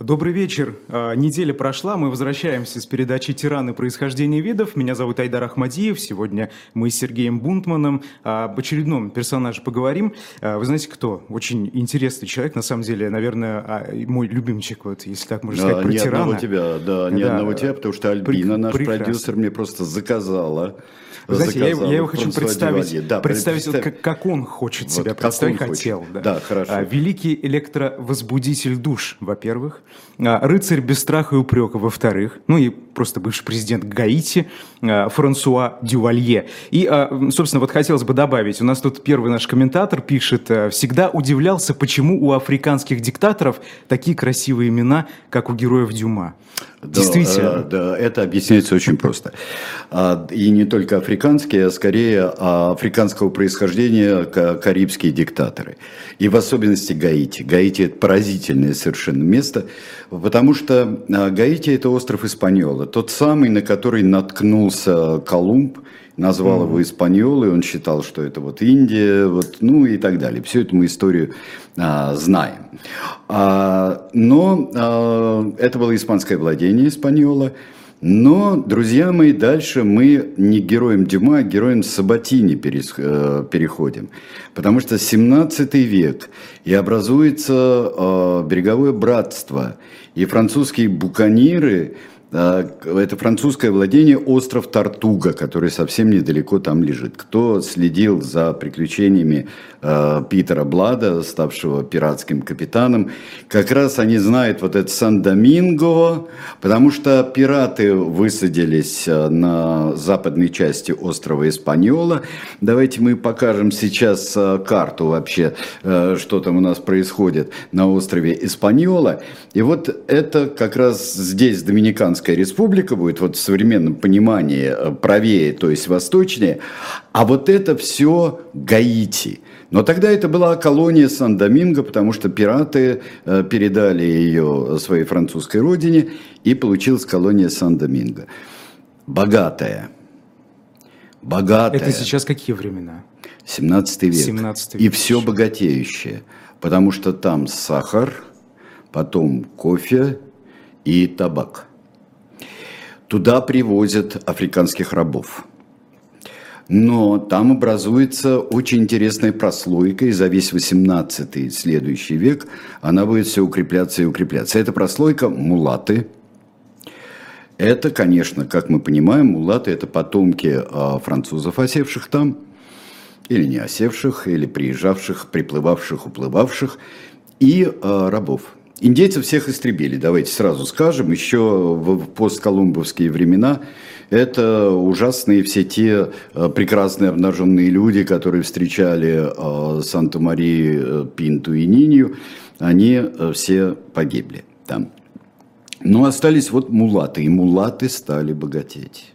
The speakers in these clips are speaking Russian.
Добрый вечер. А, неделя прошла, мы возвращаемся с передачи «Тираны. Происхождение видов». Меня зовут Айдар Ахмадиев. Сегодня мы с Сергеем Бунтманом об очередном персонаже поговорим. А, вы знаете, кто? Очень интересный человек, на самом деле, наверное, а, мой любимчик, вот, если так можно сказать, да, про ни тирана. одного тебя, да, ни Да. одного тебя, потому что Альбина, наш прекрасно. продюсер, мне просто заказала. Вы знаете, я, его- я его хочу представить. Да, представить вот представь. как, как он хочет Вот себя представить, он хочет. хотел. Да, хорошо. А, великий электровозбудитель душ, во-первых. А, рыцарь без страха и упрека, во-вторых. Ну и просто бывший президент Гаити а, Франсуа Дювалье. И, а, собственно, вот хотелось бы добавить, у нас тут первый наш комментатор пишет, а, всегда удивлялся, почему у африканских диктаторов такие красивые имена, как у героев Дюма. Да, Действительно. э, Да, это объясняется очень просто. А, И не только африканские, а скорее а, африканского происхождения ка- карибские диктаторы. И в особенности Гаити. Гаити – это поразительное совершенно место, потому что а, Гаити – это остров Испаньола, тот самый, на который наткнулся Колумб, назвал его Испаньолой, он считал, что это вот Индия, вот, ну и так далее. Всю эту мы историю а, знаем. А, но а, это было испанское владение Испаньола. Но, друзья мои, дальше мы не к героям Дюма, а к героям Сабатини э, переходим. Потому что 17 век, и образуется э, береговое братство, и французские буканиры, это французское владение, остров Тартуга, который совсем недалеко там лежит. Кто следил за приключениями э, Питера Блада, ставшего пиратским капитаном, как раз они знают вот этот Сан-Доминго, потому что пираты высадились э, на западной части острова Испаньола. Давайте мы покажем сейчас карту вообще, что там у нас происходит на острове Испаньола. И вот это как раз здесь Доминиканская республика будет, вот в современном понимании э, правее, то есть восточнее, а вот это все Гаити. Но тогда это была колония Сан-Доминго, потому что пираты э, передали ее своей французской родине, и получилась колония Сан-Доминго. Богатая. Богатая. Это сейчас какие времена? 17 век. 17 И век все еще. богатеющее. Потому что там сахар, потом кофе и табак. Туда привозят африканских рабов. Но там образуется очень интересная прослойка, и за весь 18 следующий век она будет все укрепляться и укрепляться. Эта прослойка – мулаты. Это, конечно, как мы понимаем, мулаты – это потомки а, французов, осевших там, или не осевших, или приезжавших, приплывавших, уплывавших, и э, рабов. Индейцев всех истребили, давайте сразу скажем, еще в постколумбовские времена это ужасные все те э, прекрасные обнаженные люди, которые встречали э, Санту-Марии, э, Пинту и Нинью, они все погибли там. Но остались вот мулаты, и мулаты стали богатеть.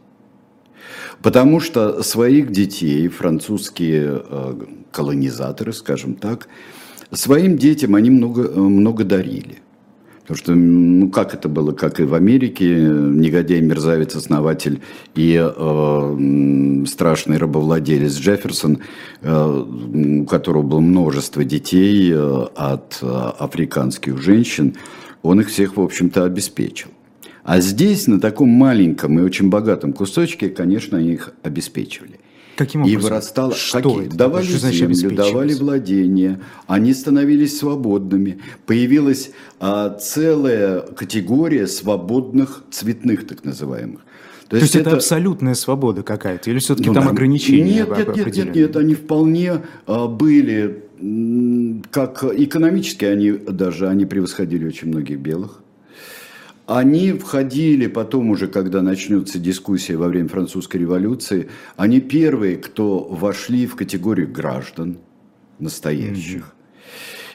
Потому что своих детей французские колонизаторы, скажем так, своим детям они много, э, много дарили. Потому что, ну, как это было, как и в Америке, негодяй, мерзавец, основатель и э, страшный рабовладелец Джефферсон, э, у которого было множество детей э, от э, африканских женщин, он их всех, в общем-то, обеспечил. А здесь, на таком маленьком и очень богатом кусочке, конечно, они их обеспечивали. Каким И образом? вырастало... Что Какие? это? Давали Что значит землю, давали владения, они становились свободными. Появилась а, целая категория свободных цветных, так называемых. То есть это, абсолютная свобода какая-то? Или все-таки ну, там да. ограничения Нет, нет, нет, нет, нет, они вполне а, были, как экономически они даже, они превосходили очень многих белых. Они входили потом уже, когда начнется дискуссия во время французской революции, они первые, кто вошли в категорию граждан настоящих.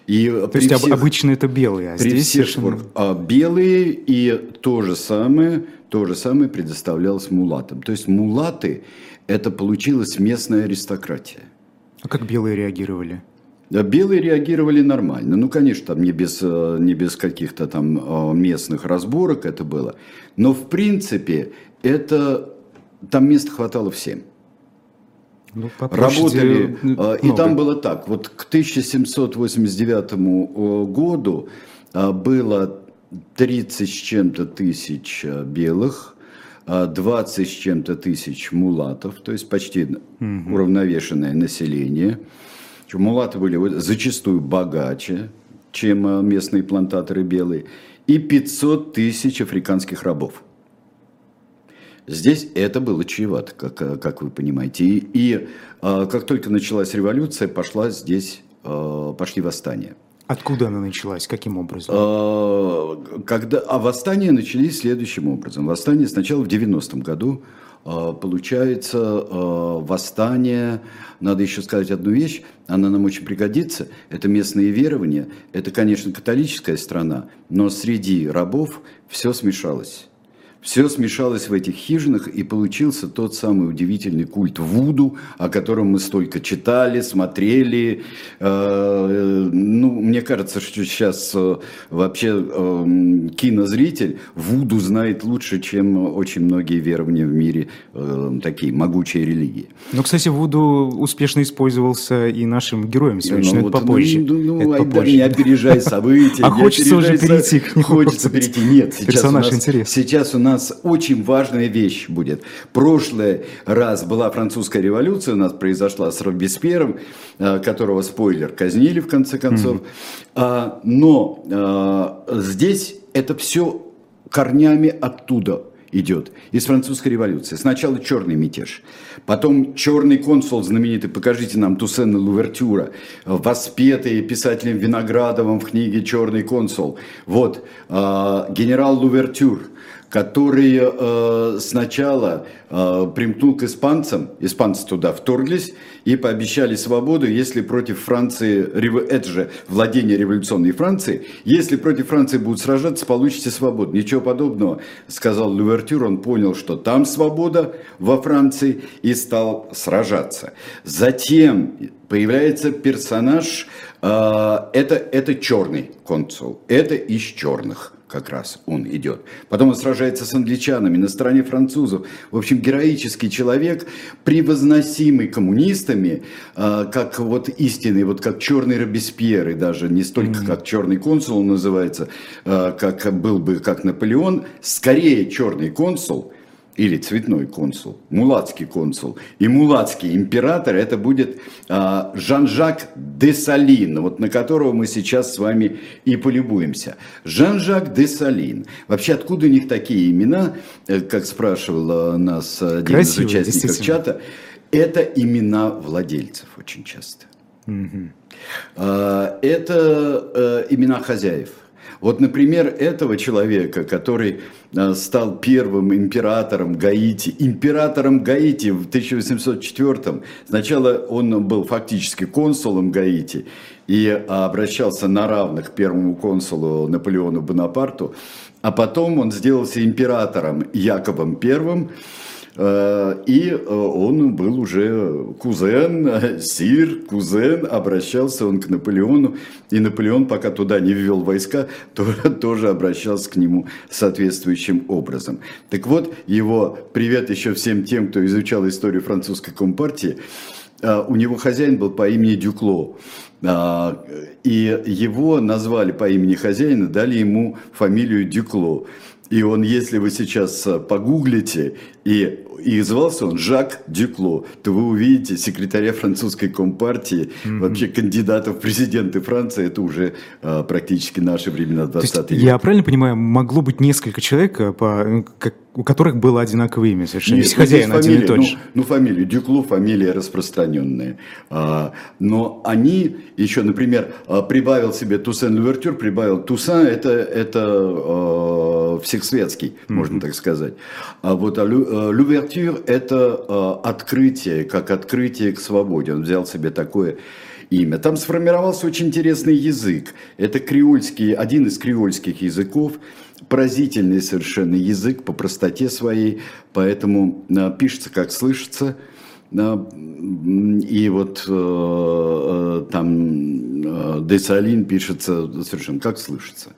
И То есть об- обычно это белые, а при здесь всех совершенно... спорах. А белые и то же самое, то же самое предоставлялось мулатам. То есть мулаты это получилась местная аристократия. А как белые реагировали? Да, Белые реагировали нормально. Ну, конечно, там не без, э, не без каких-то там э, местных разборок это было. Но, в принципе, это... Там места хватало всем. Ну, Работали, э, э, и много. там было так, вот к 1789 э, году было 30 с чем-то тысяч белых, 20 с чем-то тысяч мулатов, то есть почти угу. уравновешенное население. Мулаты были зачастую богаче, чем местные плантаторы белые, и 500 тысяч африканских рабов. Здесь это было чревато, как, как вы понимаете. И, и как только началась революция, пошла здесь, пошли восстания. Откуда она началась? Каким образом? Когда, а восстания начались следующим образом. Восстание сначала в 90-м году. Получается, восстание, надо еще сказать одну вещь, она нам очень пригодится. Это местные верования. Это, конечно, католическая страна, но среди рабов все смешалось. Все смешалось в этих хижинах, и получился тот самый удивительный культ Вуду, о котором мы столько читали, смотрели. Э, ну, мне кажется, что сейчас э, вообще эм, кинозритель Вуду знает лучше, чем очень многие верования в мире, э, такие могучие религии. Ну, кстати, Вуду успешно использовался и нашим героям сегодня, ну, вот, это попозже. Ну, ну, это попозже. не опережай события. А хочется уже перейти. Хочется перейти. Нет, сейчас у нас нас очень важная вещь будет. Прошлый раз была французская революция, у нас произошла с Робеспьером, э, которого, спойлер, казнили в конце концов. Mm-hmm. Но э, здесь это все корнями оттуда идет, из французской революции. Сначала черный мятеж, потом черный консул знаменитый, покажите нам Туссена Лувертюра, воспетый писателем Виноградовым в книге «Черный консул». Вот, э, генерал Лувертюр, который э, сначала э, примкнул к испанцам, испанцы туда вторглись и пообещали свободу, если против Франции, это же владение революционной Франции, если против Франции будут сражаться, получите свободу. Ничего подобного, сказал Лувертюр, он понял, что там свобода во Франции и стал сражаться. Затем появляется персонаж, э, это, это черный консул, это из черных как раз он идет. Потом он сражается с англичанами на стороне французов. В общем, героический человек, превозносимый коммунистами, э, как вот истинный, вот как черный Робеспьер, и даже не столько mm-hmm. как черный консул он называется, э, как был бы как Наполеон, скорее черный консул – или цветной консул, мулацкий консул и мулацкий император, это будет а, Жан-Жак де Салин, вот на которого мы сейчас с вами и полюбуемся. Жан-Жак де Салин. Вообще, откуда у них такие имена, э, как спрашивал нас один Красиво, из участников чата, это имена владельцев очень часто. Угу. Это э, имена хозяев. Вот, например, этого человека, который э, стал первым императором Гаити, императором Гаити в 1804 сначала он был фактически консулом Гаити и обращался на равных первому консулу Наполеону Бонапарту, а потом он сделался императором Яковом Первым, Э, и э, он был уже кузен, сир, кузен, обращался он к Наполеону, и Наполеон, пока туда не ввел войска, тоже обращался к нему соответствующим образом. Так вот, его привет еще всем тем, кто изучал историю французской компартии, э, у него хозяин был по имени Дюкло. И его назвали по имени хозяина, дали ему фамилию Дюкло. И он, если вы сейчас э, погуглите, и, и звался он Жак Дюкло, то вы увидите секретаря французской компартии, mm-hmm. вообще кандидата в президенты Франции, это уже а, практически наши времена 20 век. Я правильно понимаю, могло быть несколько человек, э, по, как, у которых было одинаковое имя совершенно, Нет, хозяин один и тот же. Ну, ну, фамилия, Дюкло, фамилия распространенная. А, но они еще, например, а, прибавил себе Туссен Лувертюр, прибавил Туссен, это, это а, всесветский, mm-hmm. можно так сказать. А вот а Лувертюр это а, открытие, как открытие к свободе. Он взял себе такое имя. Там сформировался очень интересный язык. Это креольский, один из креольских языков, поразительный совершенно язык по простоте своей, поэтому э, пишется как слышится. Э, и вот э, там Десалин пишется совершенно как слышится.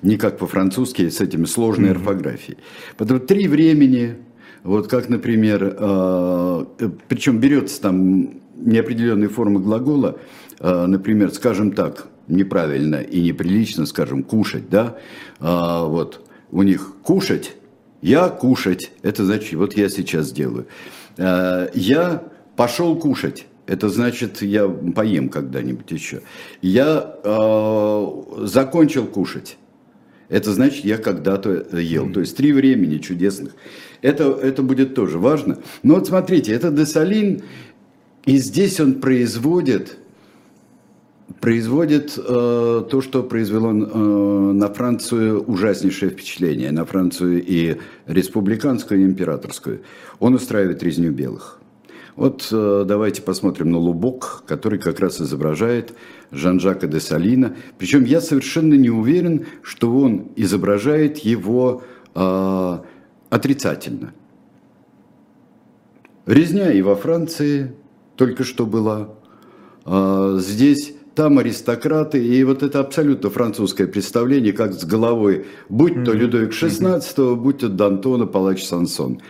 Не как по-французски, с этими сложной mm-hmm. орфографией. Потом три времени, вот как, например, причем берется там неопределенные формы глагола, например, скажем так, неправильно и неприлично, скажем, кушать, да, а, вот у них кушать, я кушать, это значит, вот я сейчас делаю. А, я пошел кушать, это значит, я поем когда-нибудь еще. Я э, закончил кушать. Это значит, я когда-то ел. То есть три времени чудесных. Это, это будет тоже важно. Но вот смотрите, это Десалин, и здесь он производит, производит э, то, что произвело э, на Францию ужаснейшее впечатление. На Францию и республиканскую, и императорскую. Он устраивает резню белых. Вот э, давайте посмотрим на лубок, который как раз изображает Жан-Жака де Салина. Причем я совершенно не уверен, что он изображает его э, отрицательно. Резня и во Франции только что была. Э, здесь там аристократы, и вот это абсолютно французское представление, как с головой, будь то Людовик XVI, будь то Д'Антона, палач Сансон.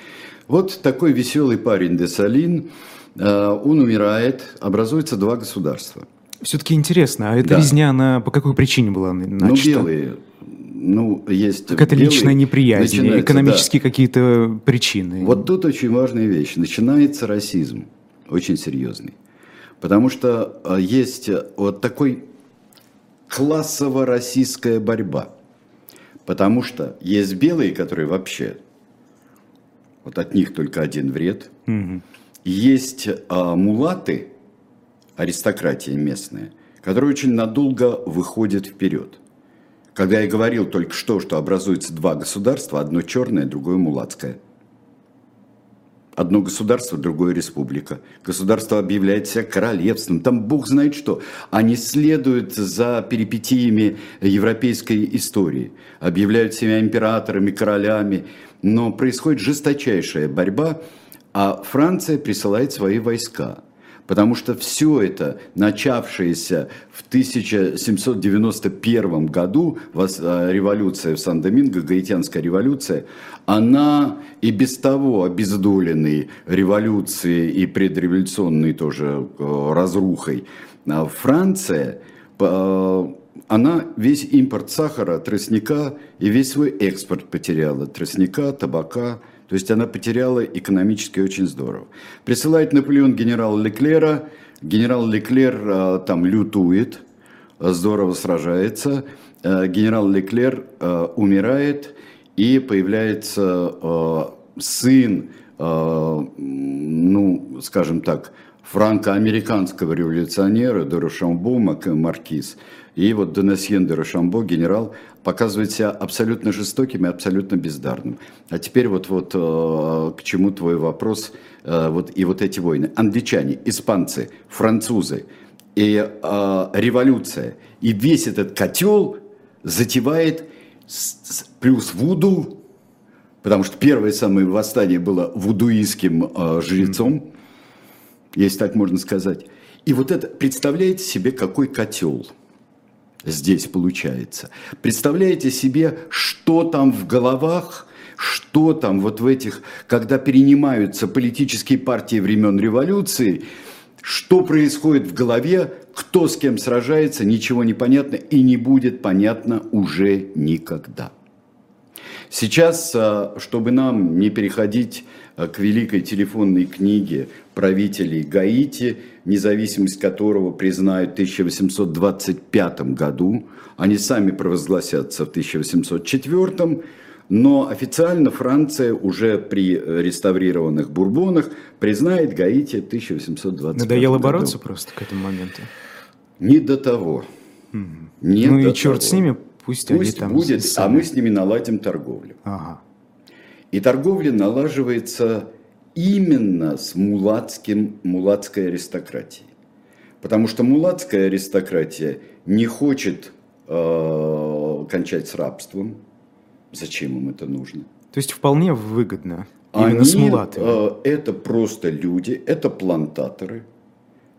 Вот такой веселый парень Десалин, э, он умирает, образуется два государства. Все-таки интересно, а эта да. резня, она по какой причине была начата? Ну, белые, ну, есть... Какая-то личная неприязнь, экономические да. какие-то причины. Вот тут очень важная вещь. Начинается расизм, очень серьезный. Потому что э, есть вот такой классово-российская борьба. Потому что есть белые, которые вообще вот от них только один вред. Угу. Есть а, мулаты, аристократия местная, которая очень надолго выходит вперед. Когда я говорил только что, что образуется два государства, одно черное, другое мулатское. Одно государство, другое республика. Государство объявляет себя королевством, там бог знает что. Они следуют за перипетиями европейской истории. Объявляют себя императорами, королями но происходит жесточайшая борьба, а Франция присылает свои войска. Потому что все это, начавшееся в 1791 году, а, революция в Сан-Доминго, Гаитянская революция, она и без того обездоленной революцией и предреволюционной тоже э, разрухой, а Франция она весь импорт сахара, тростника и весь свой экспорт потеряла. Тростника, табака. То есть она потеряла экономически очень здорово. Присылает Наполеон генерала Леклера. Генерал Леклер а, там лютует, здорово сражается. А, генерал Леклер умирает, и появляется сын, ну, скажем так, франко-американского революционера Дорошамбо Маркиз, и вот Донесьен де Рошамбо, генерал, показывает себя абсолютно жестоким и абсолютно бездарным. А теперь вот, вот э, к чему твой вопрос, э, вот, и вот эти войны. Англичане, испанцы, французы, и э, революция, и весь этот котел затевает с, с, плюс Вуду, потому что первое самое восстание было вудуистским э, жрецом, mm-hmm. если так можно сказать. И вот это, представляете себе, какой котел – здесь получается. Представляете себе, что там в головах, что там вот в этих, когда перенимаются политические партии времен революции, что происходит в голове, кто с кем сражается, ничего не понятно и не будет понятно уже никогда. Сейчас, а, чтобы нам не переходить а, к великой телефонной книге правителей Гаити, независимость которого признают в 1825 году, они сами провозгласятся в 1804 но официально Франция уже при реставрированных Бурбонах признает Гаити в 1825 Надоело году. бороться просто к этому моменту? Не до того. Угу. Не ну до и черт того. с ними, Пусть, Пусть они там будет, сами. а мы с ними наладим торговлю. Ага. И торговля налаживается именно с мулацким, мулацкой аристократией. Потому что мулацкая аристократия не хочет э, кончать с рабством. Зачем им это нужно? То есть вполне выгодно именно они, с мулатами. Э, это просто люди, это плантаторы.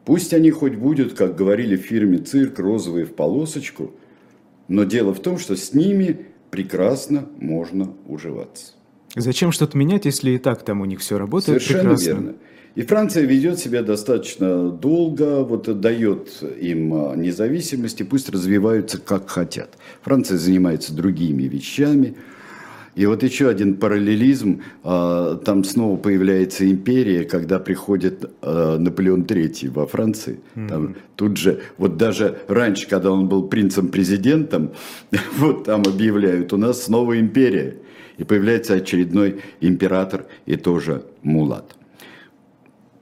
Пусть они хоть будут, как говорили в фирме «Цирк», розовые в полосочку – но дело в том, что с ними прекрасно можно уживаться. Зачем что-то менять, если и так там у них все работает Совершенно прекрасно? верно. И Франция ведет себя достаточно долго, вот дает им а, независимость, и пусть развиваются как хотят. Франция занимается другими вещами. И вот еще один параллелизм, а, там снова появляется империя, когда приходит а, Наполеон III во Франции. Там, тут же, вот даже раньше, когда он был принцем-президентом, вот там объявляют, у нас снова империя. И появляется очередной император и тоже мулат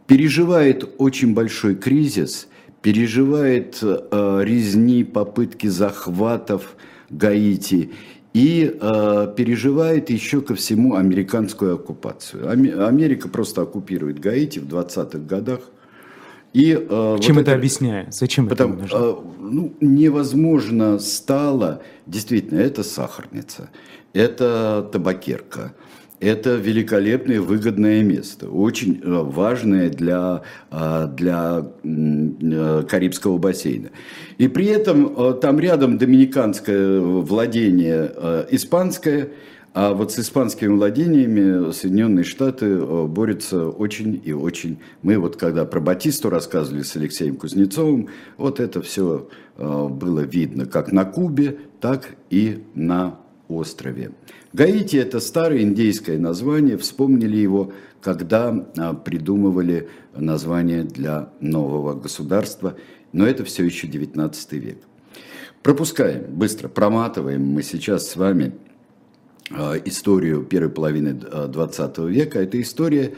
переживает очень большой кризис, переживает э, резни, попытки захватов Гаити и э, переживает еще ко всему американскую оккупацию. Америка просто оккупирует Гаити в 20-х годах. И, э, Чем вот это, это объясняет? Зачем потому, это нужно? Э, ну, невозможно стало, действительно, это сахарница, это табакерка, это великолепное, выгодное место, очень э, важное для, э, для э, Карибского бассейна. И при этом там рядом доминиканское владение испанское, а вот с испанскими владениями Соединенные Штаты борются очень и очень. Мы вот когда про Батисту рассказывали с Алексеем Кузнецовым, вот это все было видно как на Кубе, так и на острове. Гаити – это старое индейское название, вспомнили его, когда а, придумывали название для нового государства, но это все еще 19 век. Пропускаем, быстро проматываем мы сейчас с вами историю первой половины 20 века. Это история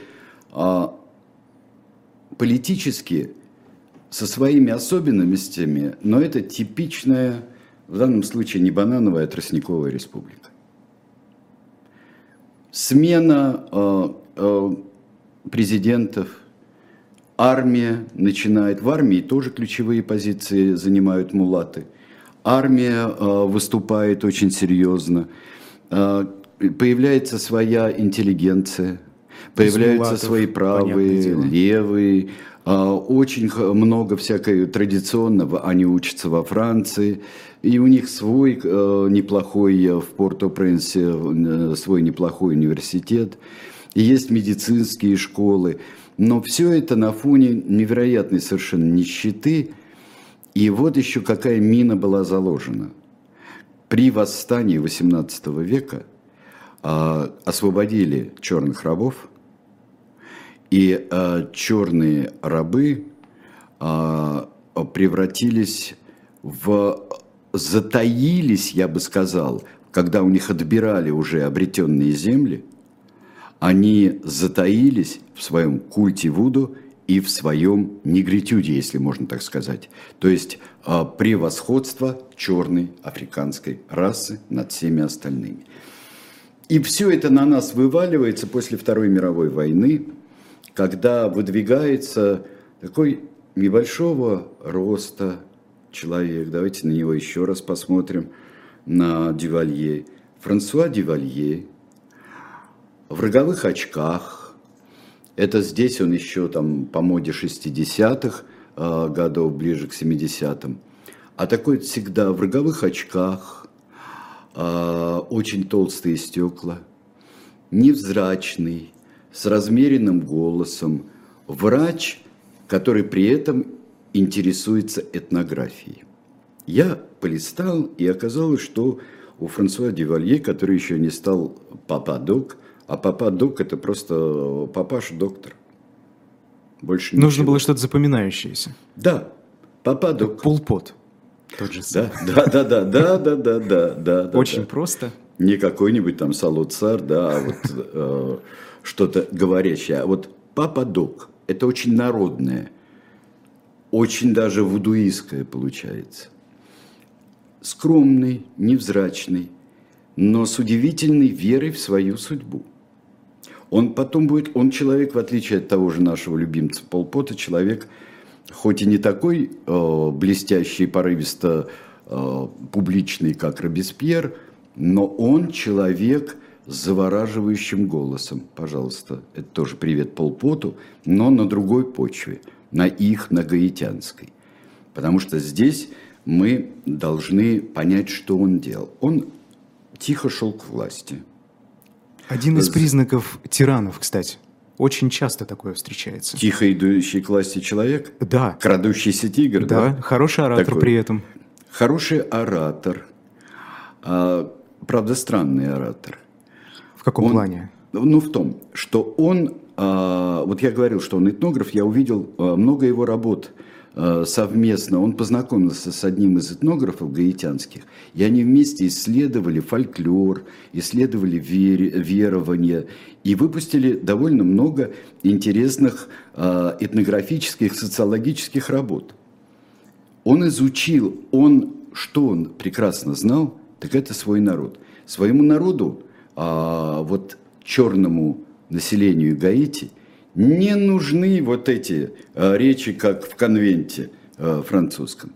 а, политически со своими особенностями, но это типичная, в данном случае не банановая, а тростниковая республика смена э, э, президентов, армия начинает, в армии тоже ключевые позиции занимают мулаты. Армия э, выступает очень серьезно, появляется своя интеллигенция, появляются мулатов, свои правые, левые, очень много всякой традиционного, они учатся во Франции, и у них свой э, неплохой э, в Порто-Пренсе, э, свой неплохой университет. И есть медицинские школы. Но все это на фоне невероятной совершенно нищеты. И вот еще какая мина была заложена. При восстании XVIII века э, освободили черных рабов, и э, черные рабы э, превратились в затаились, я бы сказал, когда у них отбирали уже обретенные земли, они затаились в своем культе Вуду и в своем негритюде, если можно так сказать. То есть а, превосходство черной африканской расы над всеми остальными. И все это на нас вываливается после Второй мировой войны, когда выдвигается такой небольшого роста, человек. Давайте на него еще раз посмотрим, на Дювалье. Франсуа Дювалье в роговых очках. Это здесь он еще там по моде 60-х э, годов, ближе к 70-м. А такой всегда в роговых очках, э, очень толстые стекла, невзрачный, с размеренным голосом, врач, который при этом интересуется этнографией. Я полистал, и оказалось, что у Франсуа Дювалье, который еще не стал папа-док, а папа-док – это просто папаша-доктор. Больше Нужно ничего. было что-то запоминающееся. Да, папа-док. Пулпот. Тот же самый. Да, да, да, да, да, да, да, да, да. Очень да. просто. Не какой-нибудь там салут-цар, да, а вот э, что-то говорящее. А вот папа-док – это очень народное – очень даже вудуистское получается. Скромный, невзрачный, но с удивительной верой в свою судьбу. Он потом будет, он человек, в отличие от того же нашего любимца Полпота, человек, хоть и не такой э, блестящий, порывисто э, публичный, как Робеспьер, но он человек с завораживающим голосом. Пожалуйста, это тоже привет Полпоту, но на другой почве – на их, на гаитянской. Потому что здесь мы должны понять, что он делал. Он тихо шел к власти. Один из признаков тиранов, кстати. Очень часто такое встречается. Тихо идущий к власти человек? Да. Крадущийся тигр? Да, да? хороший оратор такой. при этом. Хороший оратор. А, правда, странный оратор. В каком он, плане? Ну, в том, что он, а, вот я говорил, что он этнограф, я увидел а, много его работ совместно, он познакомился с одним из этнографов гаитянских, и они вместе исследовали фольклор, исследовали вер, верования, и выпустили довольно много интересных э, этнографических, социологических работ. Он изучил, он, что он прекрасно знал, так это свой народ. Своему народу, а, вот черному населению Гаити – не нужны вот эти э, речи, как в конвенте э, французском.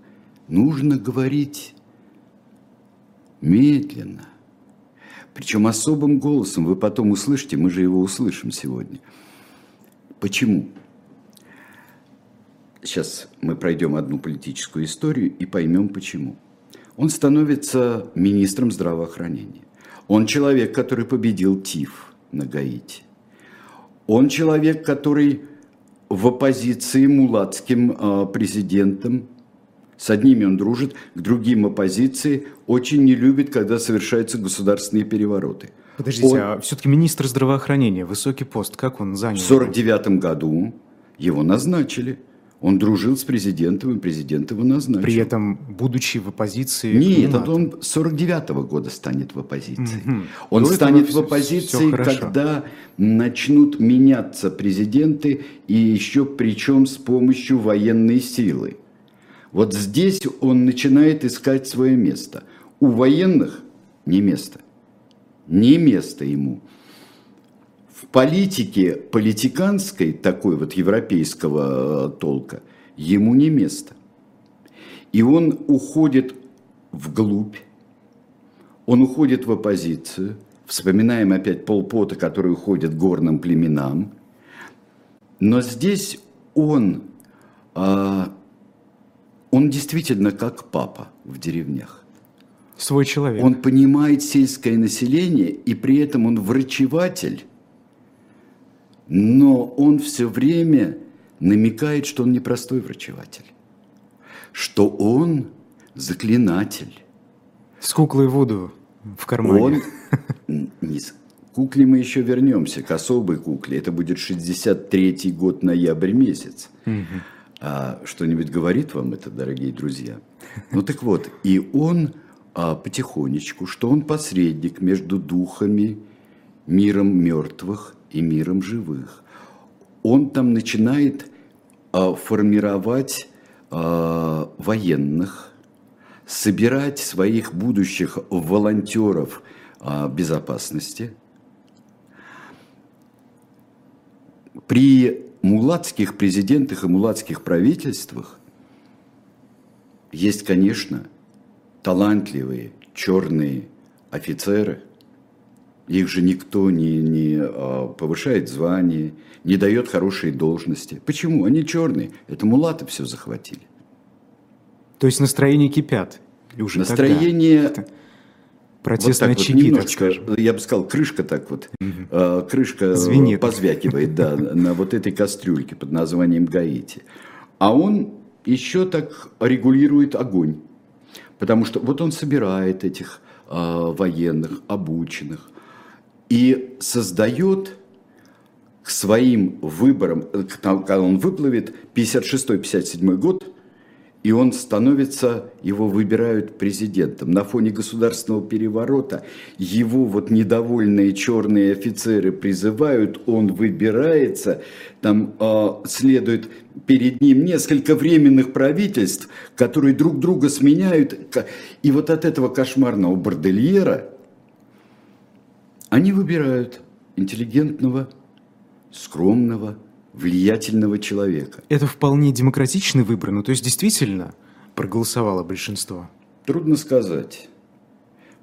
Нужно говорить медленно. Причем особым голосом вы потом услышите, мы же его услышим сегодня. Почему? Сейчас мы пройдем одну политическую историю и поймем почему. Он становится министром здравоохранения. Он человек, который победил ТИФ на Гаити. Он человек, который в оппозиции мулатским э, президентам. С одними он дружит, к другим оппозиции очень не любит, когда совершаются государственные перевороты. Подождите, он... а все-таки министр здравоохранения, высокий пост, как он занял? В 1949 году его назначили. Он дружил с президентом, и президент его назначил. При этом, будучи в оппозиции... Нет, это он 49-го года станет в оппозиции. Угу. Он До станет в оппозиции, когда начнут меняться президенты, и еще причем с помощью военной силы. Вот здесь он начинает искать свое место. У военных не место. Не место ему в политике политиканской, такой вот европейского э, толка, ему не место. И он уходит вглубь, он уходит в оппозицию. Вспоминаем опять Полпота, который уходит к горным племенам. Но здесь он, а, он действительно как папа в деревнях. Свой человек. Он понимает сельское население, и при этом он врачеватель, но он все время намекает, что он не простой врачеватель, что он заклинатель. С куклой Вуду в кармане. Он, кукле мы еще вернемся, к особой кукле. Это будет 63-й год, ноябрь месяц. А что-нибудь говорит вам это, дорогие друзья? Ну так вот, и он а, потихонечку, что он посредник между духами, миром мертвых и миром живых. Он там начинает э, формировать э, военных, собирать своих будущих волонтеров э, безопасности. При мулатских президентах и мулатских правительствах есть, конечно, талантливые черные офицеры – их же никто не, не а, повышает звание, не дает хорошие должности. Почему? Они черные. Это мулаты все захватили. То есть настроения кипят. И уже Настроение... Протестная вот так вот немножечко, я бы сказал, крышка так вот, угу. крышка Звенит. позвякивает, да, на вот этой кастрюльке под названием Гаити. А он еще так регулирует огонь. Потому что вот он собирает этих э, военных, обученных, и создает к своим выборам, когда он выплывет, 56-57 год, и он становится, его выбирают президентом. На фоне государственного переворота его вот недовольные черные офицеры призывают, он выбирается, там э, следует перед ним несколько временных правительств, которые друг друга сменяют. И вот от этого кошмарного бордельера они выбирают интеллигентного, скромного, влиятельного человека. Это вполне демократичный выбор, ну то есть действительно проголосовало большинство? Трудно сказать.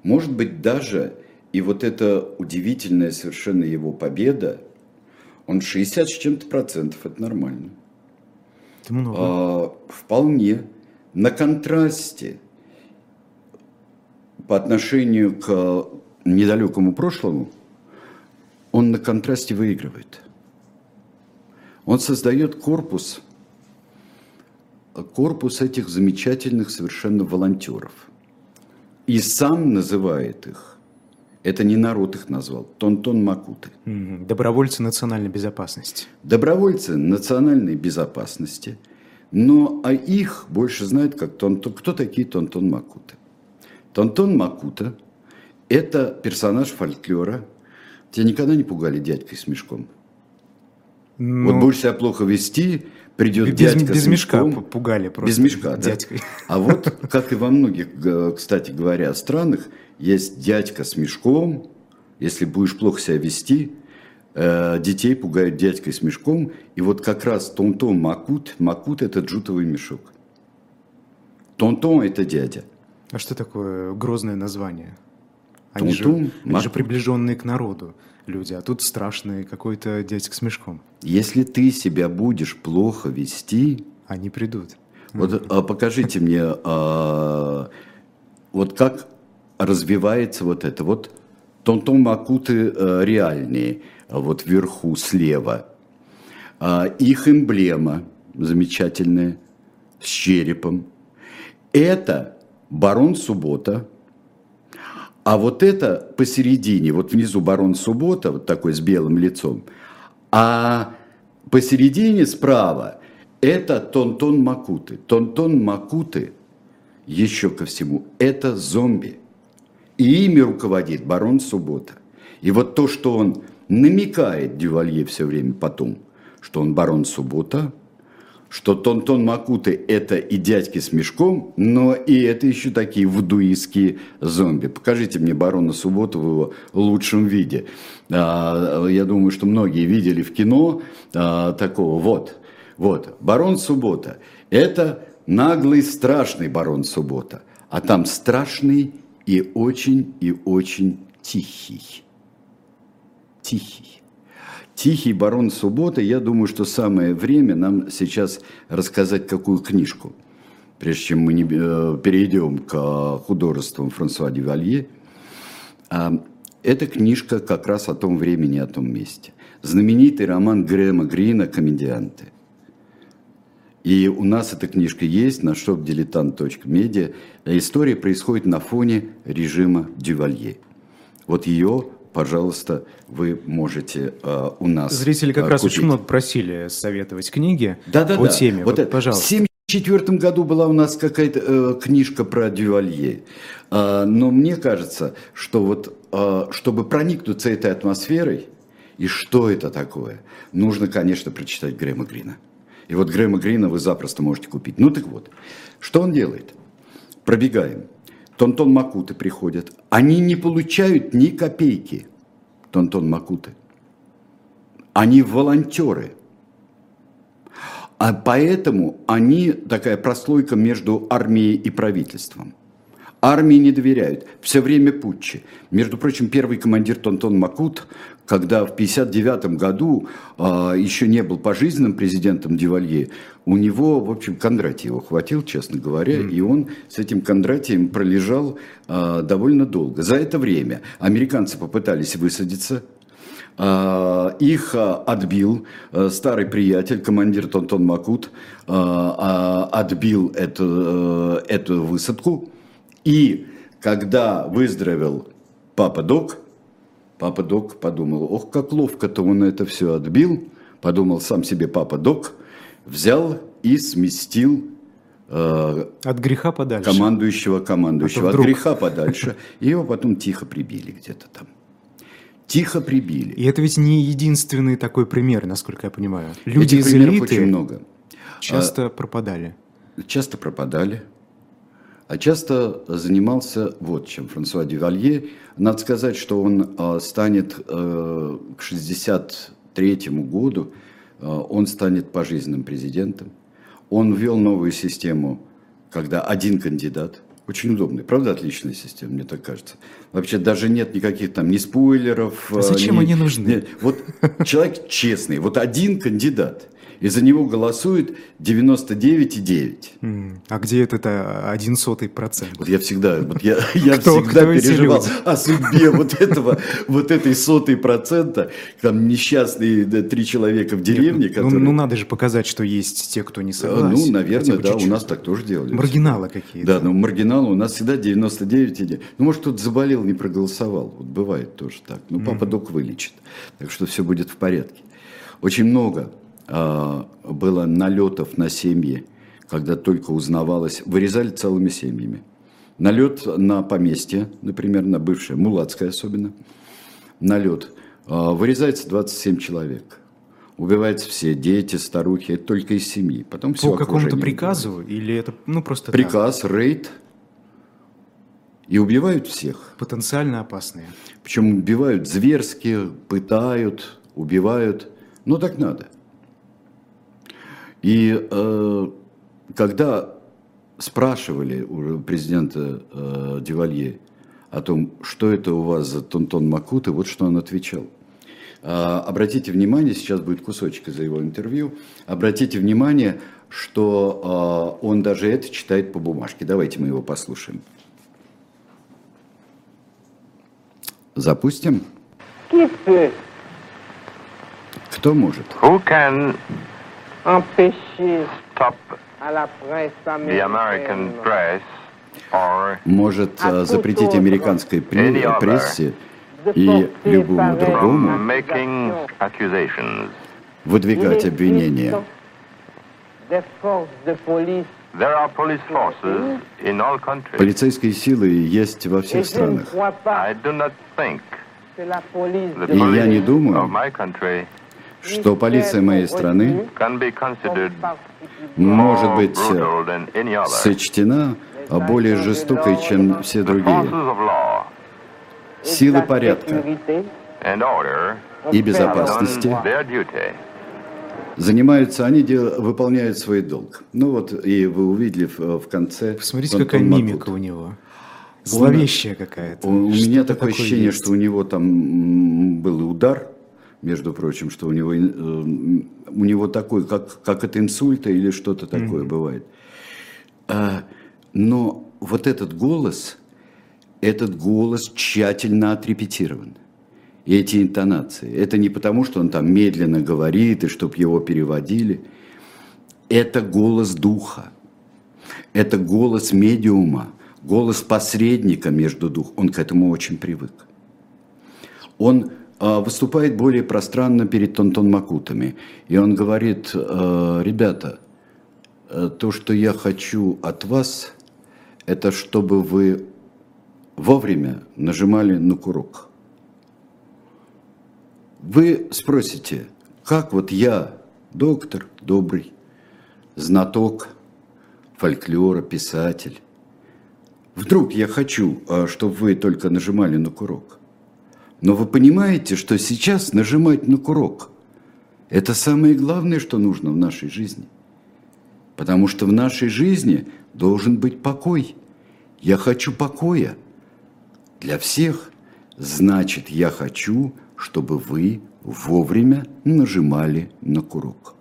Может быть даже и вот эта удивительная совершенно его победа, он 60 с чем-то процентов, это нормально. Это много. А, вполне. На контрасте по отношению к недалекому прошлому, он на контрасте выигрывает. Он создает корпус, корпус этих замечательных совершенно волонтеров. И сам называет их, это не народ их назвал, Тонтон Макуты. Добровольцы национальной безопасности. Добровольцы национальной безопасности, но а их больше знают как Тонтон. Кто такие Тонтон Макуты? Тонтон Макута – это персонаж фольклора. Тебя никогда не пугали дядькой с мешком? Ну, вот будешь себя плохо вести, придет без, дядька без с мешком. мешка пугали просто. Без мешка, дядькой. Да. А вот, как и во многих, кстати говоря, странах, есть дядька с мешком. Если будешь плохо себя вести, э, детей пугают дядькой с мешком. И вот как раз Тонтон Макут, Макут – это джутовый мешок. Тонтон – это дядя. А что такое грозное название? Они, же, они же приближенные к народу люди, а тут страшный какой-то дядька с мешком. Если ты себя будешь плохо вести... Они придут. Вот а, покажите мне, а, вот как развивается вот это. Вот Тонтон Макуты а, реальные, вот вверху слева. А, их эмблема замечательная, с черепом. Это барон Суббота, а вот это посередине, вот внизу барон Суббота, вот такой с белым лицом, а посередине справа это Тонтон Макуты. Тонтон Макуты, еще ко всему, это зомби. И ими руководит барон Суббота. И вот то, что он намекает Дювалье все время потом, что он барон Суббота – что Тонтон Макуты – это и дядьки с мешком, но и это еще такие вудуистские зомби. Покажите мне барона Субботу в его лучшем виде. А, я думаю, что многие видели в кино а, такого. Вот, вот, барон Суббота – это наглый, страшный барон Суббота. А там страшный и очень, и очень тихий. Тихий. Тихий барон субботы, я думаю, что самое время нам сейчас рассказать какую книжку, прежде чем мы не э, перейдем к художествам Франсуа Дювалье. А, эта книжка как раз о том времени, о том месте. Знаменитый роман Грэма Грина «Комедианты». И у нас эта книжка есть на shopdilettant.media. История происходит на фоне режима Дювалье. Вот ее пожалуйста, вы можете э, у нас Зрители как э, раз очень много просили советовать книги да, да, по да. теме. Вот, вот пожалуйста. В 1974 году была у нас какая-то э, книжка про Дювалье. Э, но мне кажется, что вот э, чтобы проникнуться этой атмосферой, и что это такое, нужно, конечно, прочитать Грэма Грина. И вот Грэма Грина вы запросто можете купить. Ну так вот, что он делает? Пробегаем. Тонтон Макуты приходят. Они не получают ни копейки, Тонтон Макуты. Они волонтеры. А поэтому они такая прослойка между армией и правительством. Армии не доверяют. Все время путчи. Между прочим, первый командир Тонтон Макут, когда в 1959 году э, еще не был пожизненным президентом Дивалье, у него, в общем, Кондратий его хватил, честно говоря, mm. и он с этим Кондратием пролежал э, довольно долго. За это время американцы попытались высадиться, их отбил старый приятель, командир Тонтон Макут, отбил эту, эту высадку. И когда выздоровел папа Док, папа Док подумал, ох, как ловко-то он это все отбил, подумал сам себе папа Док, взял и сместил э, от греха подальше. Командующего, командующего. А вдруг... От греха подальше. И его потом тихо прибили где-то там. Тихо прибили. И это ведь не единственный такой пример, насколько я понимаю. Люди Этих из элиты очень много. часто а, пропадали. Часто пропадали а часто занимался вот чем Франсуа Дювалье. Надо сказать, что он а, станет э, к 63 году, э, он станет пожизненным президентом. Он ввел новую систему, когда один кандидат, очень удобный, правда, отличная система, мне так кажется. Вообще даже нет никаких там ни спойлеров. А зачем ни, они нужны? Нет, вот человек честный, вот один кандидат. И за него голосует 99,9. А где это один сотый процент? Вот я всегда, вот я, я кто, всегда кто переживал о судьбе вот этого, вот этой сотой процента, там несчастные да, три человека в деревне, Нет, ну, которые... Ну, ну, надо же показать, что есть те, кто не согласен. Ну, наверное, да, чуть-чуть. у нас так тоже делали. Маргиналы какие-то. Да, но ну, маргиналы у нас всегда 99,9. Ну, может, кто-то заболел, не проголосовал. Вот бывает тоже так. Ну, папа mm-hmm. док вылечит. Так что все будет в порядке. Очень много а, было налетов на семьи, когда только узнавалось, вырезали целыми семьями. Налет на поместье, например, на бывшее, мулацкое особенно, налет, а, вырезается 27 человек. Убиваются все, дети, старухи, это только из семьи. Потом все По какому-то приказу или это ну, просто Приказ, так? рейд, и убивают всех. Потенциально опасные. Причем убивают зверски, пытают, убивают. Ну так надо. И э, когда спрашивали у президента э, Девалье о том, что это у вас за Тонтон Макуты, вот что он отвечал. Э, обратите внимание, сейчас будет кусочек из его интервью, обратите внимание, что э, он даже это читает по бумажке. Давайте мы его послушаем. Запустим. Кто может? Who can может э, запретить американской прессе и любому другому выдвигать обвинения. Полицейские силы есть во всех странах. И я не думаю, что полиция моей страны может быть сочтена более жестокой, чем все другие. Силы порядка и безопасности занимаются, они дел, выполняют свой долг. Ну вот, и вы увидели в, в конце... Посмотрите, какая Макут. мимика у него. Зловещая какая-то. У, у меня такое ощущение, есть? что у него там был удар, между прочим, что у него, э, у него такой, как, как от инсульта или что-то такое mm-hmm. бывает. А, но вот этот голос, этот голос тщательно отрепетирован и эти интонации. Это не потому, что он там медленно говорит, и чтобы его переводили. Это голос духа. Это голос медиума, голос посредника между дух. Он к этому очень привык. Он выступает более пространно перед Тонтон Макутами. И он говорит, э, ребята, э, то, что я хочу от вас, это чтобы вы вовремя нажимали на курок. Вы спросите, как вот я, доктор добрый, знаток фольклора, писатель, вдруг я хочу, а, чтобы вы только нажимали на курок. Но вы понимаете, что сейчас нажимать на курок – это самое главное, что нужно в нашей жизни. Потому что в нашей жизни должен быть покой. Я хочу покоя для всех. Значит, я хочу – чтобы вы вовремя нажимали на курок.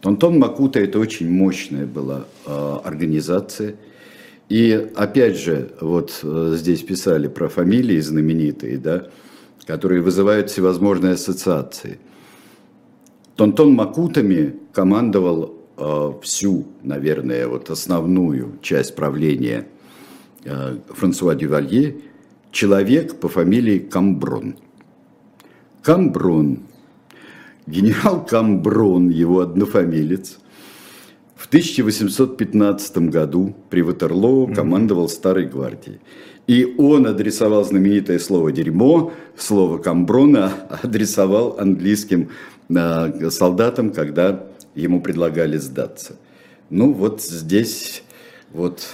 Тонтон Макута – это очень мощная была э, организация. И опять же, вот э, здесь писали про фамилии знаменитые, да, которые вызывают всевозможные ассоциации. Тонтон Макутами командовал э, всю, наверное, вот основную часть правления э, Франсуа Дювалье человек по фамилии Камброн – Камброн, генерал Камброн, его однофамилец, в 1815 году при Ватерлоо командовал Старой гвардией. И он адресовал знаменитое слово «дерьмо», слово «камброна» адресовал английским э, солдатам, когда ему предлагали сдаться. Ну вот здесь, вот,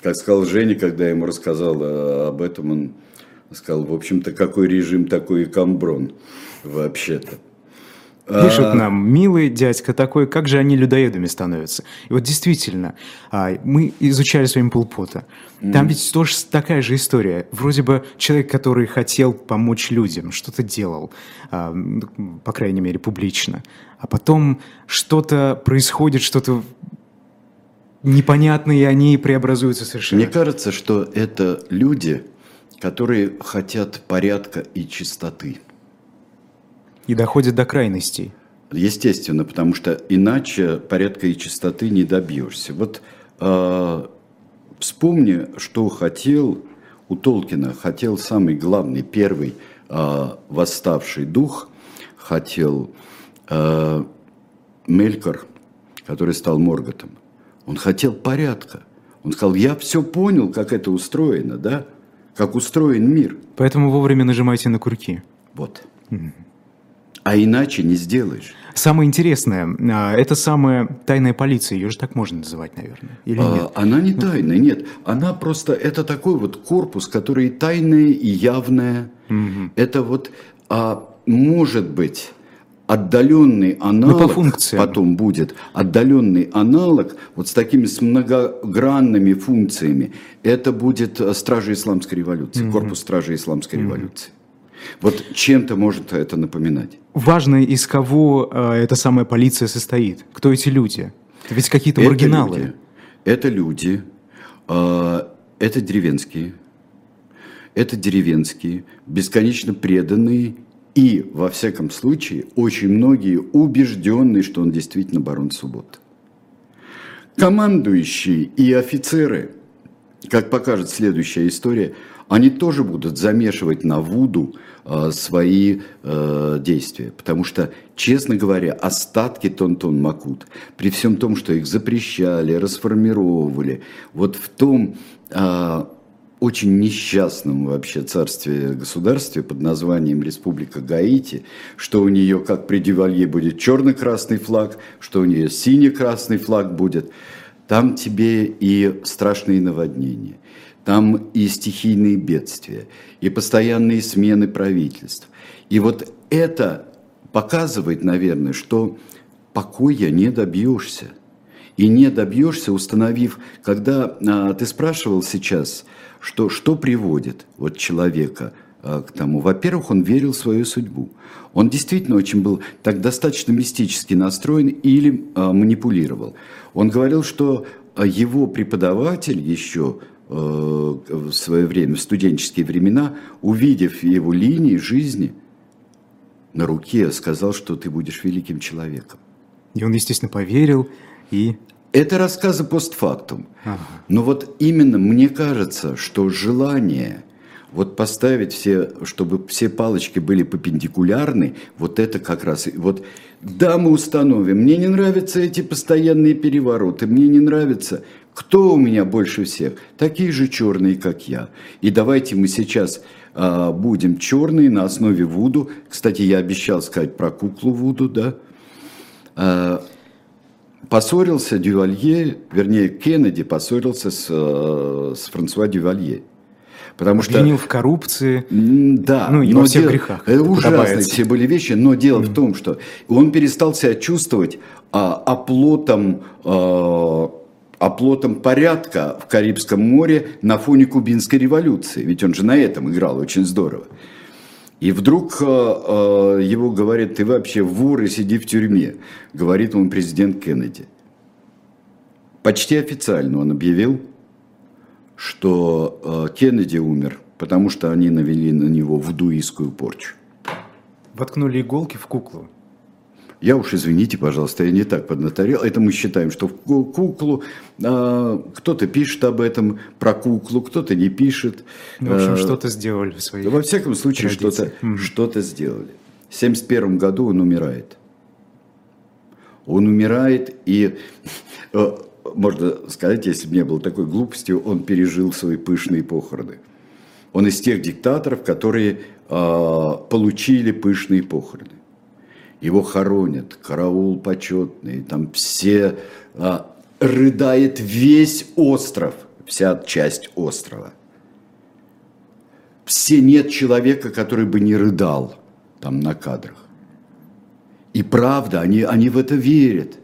как сказал Женя, когда я ему рассказал э, об этом, он сказал, в общем-то, какой режим, такой и камброн, вообще-то. Пишут а. нам, милый дядька такой, как же они людоедами становятся? И вот действительно, а, мы изучали с вами Полпота. Там ведь тоже такая же история. Вроде бы человек, который хотел помочь людям, что-то делал, а, по крайней мере, публично. А потом что-то происходит, что-то непонятное, и они преобразуются совершенно. Мне кажется, что это люди, которые хотят порядка и чистоты. И доходят до крайностей. Естественно, потому что иначе порядка и чистоты не добьешься. Вот э, вспомни, что хотел у Толкина, хотел самый главный, первый э, восставший дух, хотел э, Мелькор, который стал Морготом. Он хотел порядка. Он сказал, я все понял, как это устроено, да? Как устроен мир. Поэтому вовремя нажимайте на курки. Вот. Mm-hmm. А иначе не сделаешь. Самое интересное, а, это самая тайная полиция, ее же так можно называть, наверное, или а, нет? Она не тайная, нет. Она просто, это такой вот корпус, который тайное и явное. Угу. Это вот, а, может быть, отдаленный аналог, ну, по функциям. потом будет отдаленный аналог вот с такими с многогранными функциями, это будет Стражи Исламской революции, mm корпус Стражи Исламской mm революции. Вот чем-то может это напоминать. Важно, из кого э, эта самая полиция состоит. Кто эти люди? Это ведь какие-то это маргиналы. Люди, это люди, э, это деревенские, это деревенские, бесконечно преданные и, во всяком случае, очень многие убежденные, что он действительно барон суббот. Командующие и офицеры, как покажет следующая история, они тоже будут замешивать на Вуду э, свои э, действия. Потому что, честно говоря, остатки Тонтон Макут, при всем том, что их запрещали, расформировали, вот в том э, очень несчастном вообще царстве государстве под названием Республика Гаити, что у нее, как при Дювалье, будет черно-красный флаг, что у нее синий-красный флаг будет, там тебе и страшные наводнения – там и стихийные бедствия, и постоянные смены правительств. И вот это показывает, наверное, что покоя не добьешься. И не добьешься, установив, когда а, ты спрашивал сейчас, что, что приводит вот человека а, к тому. Во-первых, он верил в свою судьбу. Он действительно очень был так достаточно мистически настроен или а, манипулировал. Он говорил, что а, его преподаватель еще в свое время, в студенческие времена, увидев его линии жизни на руке, сказал, что ты будешь великим человеком. И он, естественно, поверил и... Это рассказы постфактум. Ага. Но вот именно мне кажется, что желание вот поставить все, чтобы все палочки были перпендикулярны, вот это как раз, вот да, мы установим, мне не нравятся эти постоянные перевороты, мне не нравится кто у меня больше всех? Такие же черные, как я. И давайте мы сейчас а, будем черные на основе Вуду. Кстати, я обещал сказать про куклу Вуду, да. А, поссорился Дювалье, вернее, Кеннеди поссорился с, а, с Франсуа Дювалье. Потому Обвинил что... в коррупции. Да. Ну, и во всех дел... грехах. Это ужасные все были вещи, но дело mm. в том, что он перестал себя чувствовать а, оплотом а, оплотом порядка в Карибском море на фоне кубинской революции. Ведь он же на этом играл очень здорово. И вдруг э, э, его говорят, ты вообще вор и сиди в тюрьме, говорит он президент Кеннеди. Почти официально он объявил, что э, Кеннеди умер, потому что они навели на него вдуистскую порчу. Воткнули иголки в куклу. Я уж извините, пожалуйста, я не так поднаторел. Это мы считаем, что в куклу а, кто-то пишет об этом про куклу, кто-то не пишет. Ну, в общем, а, что-то сделали в своей. Во всяком случае, что-то mm. что сделали. В 1971 году он умирает. Он умирает, и э, можно сказать, если бы не было такой глупости, он пережил свои пышные похороны. Он из тех диктаторов, которые э, получили пышные похороны его хоронят, караул почетный, там все, а, рыдает весь остров, вся часть острова. Все нет человека, который бы не рыдал там на кадрах. И правда, они, они в это верят.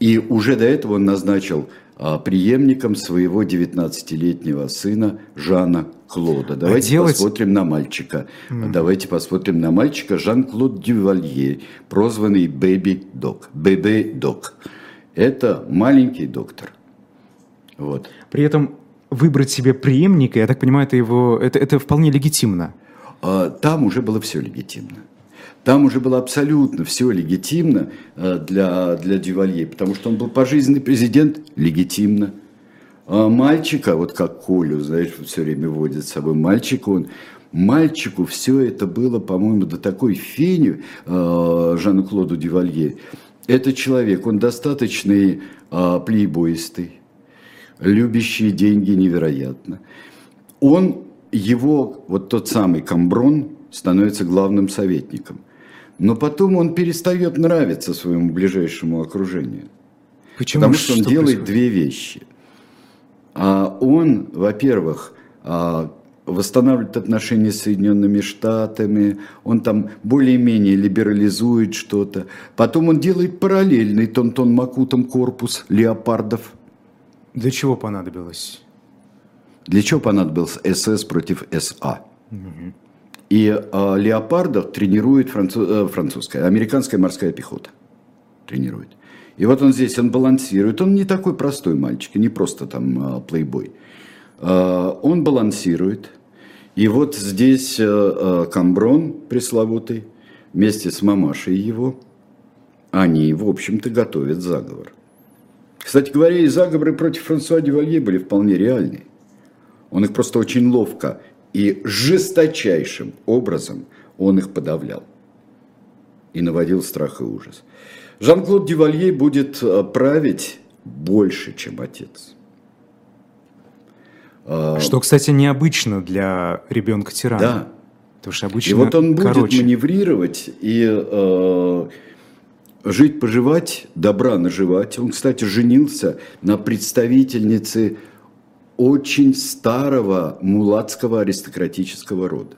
И уже до этого он назначил преемником своего 19-летнего сына Жана Клода. Давайте а делать... посмотрим на мальчика. Mm. Давайте посмотрим на мальчика Жан-Клод Дювалье, прозванный Бэби Док. Бэби Док. Это маленький доктор. Вот. При этом выбрать себе преемника, я так понимаю, это, его, это, это вполне легитимно. А, там уже было все легитимно. Там уже было абсолютно все легитимно э, для, для Дювалье, потому что он был пожизненный президент, легитимно. А мальчика, вот как Колю, знаешь, все время водит с собой, мальчик он, мальчику все это было, по-моему, до такой фени э, Жану-Клоду Дювалье. Это человек, он достаточный э, плейбоистый, любящий деньги невероятно. Он, его, вот тот самый Камброн, становится главным советником – но потом он перестает нравиться своему ближайшему окружению. Почему? Потому что он что делает происходит? две вещи. А он, во-первых, а, восстанавливает отношения с Соединенными Штатами, он там более-менее либерализует что-то. Потом он делает параллельный Тонтон Макутом корпус леопардов. Для чего понадобилось? Для чего понадобился СС против СА? Угу. И э, леопардов тренирует француз, э, французская, американская морская пехота. Тренирует. И вот он здесь, он балансирует. Он не такой простой мальчик, не просто там э, плейбой. Э, он балансирует. И вот здесь э, э, Камброн пресловутый, вместе с мамашей его, они, в общем-то, готовят заговор. Кстати говоря, и заговоры против Франсуа Дювалье были вполне реальные. Он их просто очень ловко и жесточайшим образом он их подавлял и наводил страх и ужас. Жан-Клод Дювалье будет э, править больше, чем отец. А, что, кстати, необычно для ребенка тирана. Да. Потому что обычно И вот он будет короче. маневрировать и э, жить, поживать, добра наживать. Он, кстати, женился на представительнице очень старого мулацкого аристократического рода.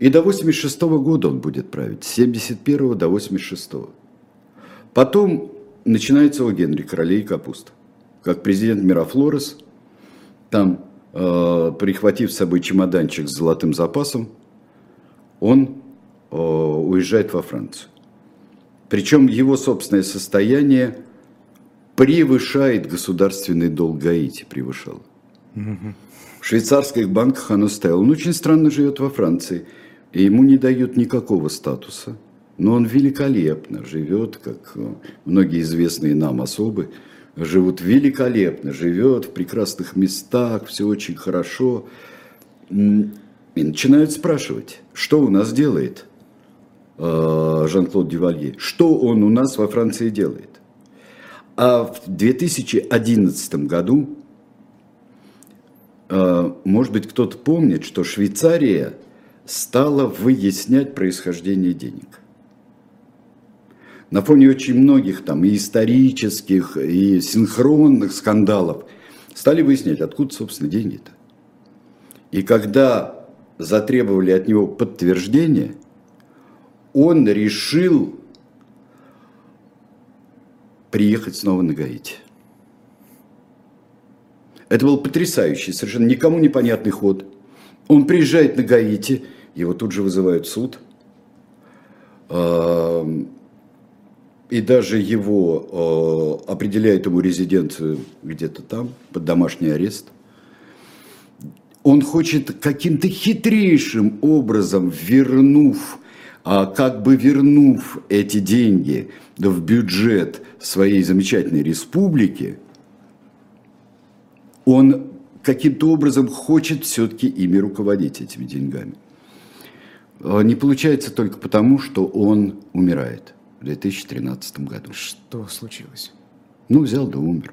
И до 86 -го года он будет править, с 71 до 86 -го. Потом начинается у Генри королей капуста. Как президент Мирафлорес, там, э, прихватив с собой чемоданчик с золотым запасом, он э, уезжает во Францию. Причем его собственное состояние превышает государственный долг Гаити, превышал. В швейцарских банках оно стояло. Он очень странно живет во Франции, и ему не дают никакого статуса. Но он великолепно живет, как э, многие известные нам особы, живут великолепно, живет в прекрасных местах, все очень хорошо. И начинают спрашивать, что у нас делает э, Жан-Клод Дювалье, что он у нас во Франции делает. А в 2011 году, э, может быть, кто-то помнит, что Швейцария стала выяснять происхождение денег. На фоне очень многих там и исторических, и синхронных скандалов стали выяснять, откуда, собственно, деньги-то. И когда затребовали от него подтверждение, он решил приехать снова на Гаити. Это был потрясающий, совершенно никому непонятный ход. Он приезжает на Гаити, его тут же вызывают в суд. И даже его определяют ему резиденцию где-то там, под домашний арест. Он хочет каким-то хитрейшим образом, вернув а как бы вернув эти деньги в бюджет своей замечательной республики, он каким-то образом хочет все-таки ими руководить этими деньгами. А не получается только потому, что он умирает в 2013 году. Что случилось? Ну, взял да умер.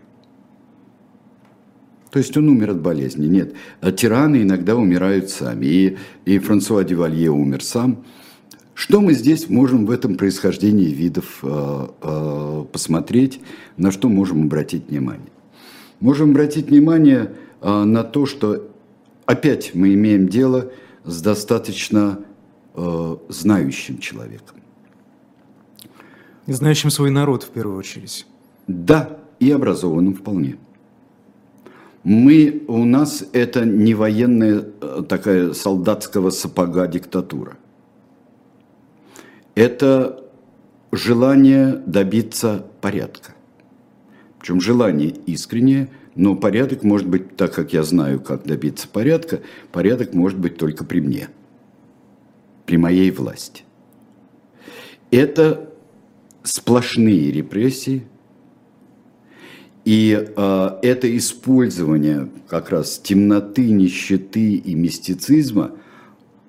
То есть он умер от болезни. Нет, а тираны иногда умирают сами. И, и Франсуа Дювалье умер сам. Что мы здесь можем в этом происхождении видов э, э, посмотреть, на что можем обратить внимание? Можем обратить внимание э, на то, что опять мы имеем дело с достаточно знающим человеком. Знающим свой народ в первую очередь. Да, и образованным вполне. Мы, у нас это не военная такая солдатского сапога диктатура. Это желание добиться порядка. Причем желание искреннее, но порядок может быть, так как я знаю, как добиться порядка, порядок может быть только при мне, при моей власти. Это сплошные репрессии, и э, это использование как раз темноты, нищеты и мистицизма,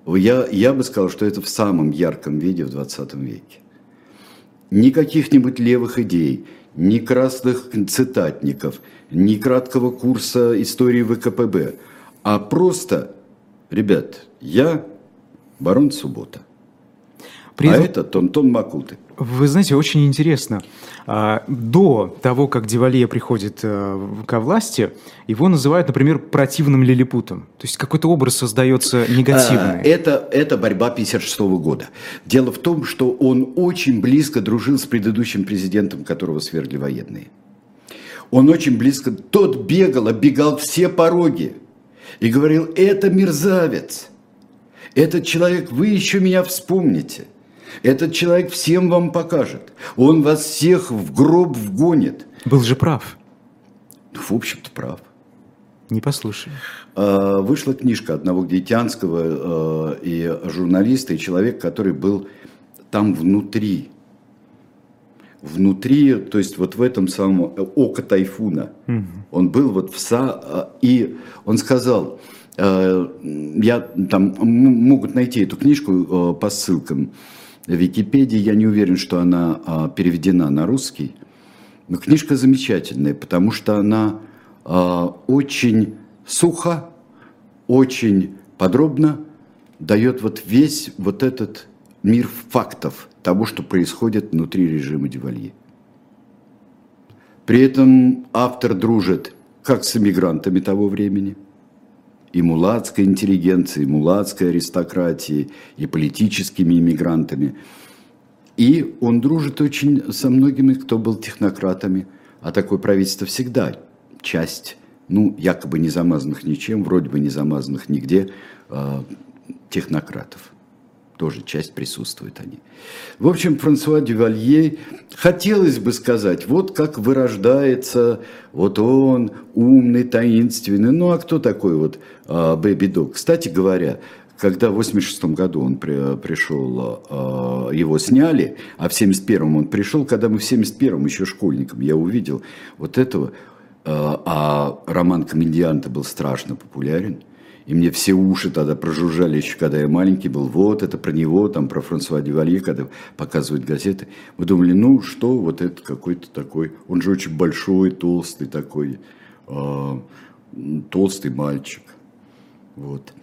я, я бы сказал, что это в самом ярком виде в 20 веке. Ни каких-нибудь левых идей, ни красных цитатников, ни краткого курса истории ВКПБ, а просто, ребят, я барон Суббота – при а это Тонтон Макуты. Вы знаете, очень интересно. А, до того, как Девалье приходит э, ко власти, его называют, например, противным лилипутом. То есть какой-то образ создается негативный. А, это, это борьба 56 года. Дело в том, что он очень близко дружил с предыдущим президентом, которого свергли военные. Он очень близко... Тот бегал, оббегал все пороги и говорил, это мерзавец. Этот человек, вы еще меня вспомните. Этот человек всем вам покажет. Он вас всех в гроб вгонит. Был же прав. Ну, в общем-то, прав. Не послушай. А, вышла книжка одного гаитянского а, и журналиста, и человека, который был там внутри. Внутри, то есть вот в этом самом э, око тайфуна. Угу. Он был вот в СА, а, и он сказал, я там могут найти эту книжку по ссылкам, Википедии. Я не уверен, что она а, переведена на русский. Но книжка замечательная, потому что она а, очень сухо, очень подробно дает вот весь вот этот мир фактов того, что происходит внутри режима Девалье. При этом автор дружит как с эмигрантами того времени – и мулацкой интеллигенцией, и мулацкой аристократией, и политическими иммигрантами. И он дружит очень со многими, кто был технократами, а такое правительство всегда часть, ну, якобы не замазанных ничем, вроде бы не замазанных нигде, э, технократов тоже часть присутствует они. В общем, Франсуа Дювалье, хотелось бы сказать, вот как вырождается, вот он умный, таинственный, ну а кто такой вот а, Бэби Дог? Кстати говоря, когда в 86 году он при, пришел, а, его сняли, а в 71 он пришел, когда мы в 71 еще школьником, я увидел вот этого, а, а роман «Комедианта» был страшно популярен – и мне все уши тогда прожужжали еще, когда я маленький был. Вот это про него, там про Франсуа Дювалье, когда показывают газеты. Мы думали, ну что, вот это какой-то такой, он же очень большой, толстый такой, э, толстый мальчик. Вот.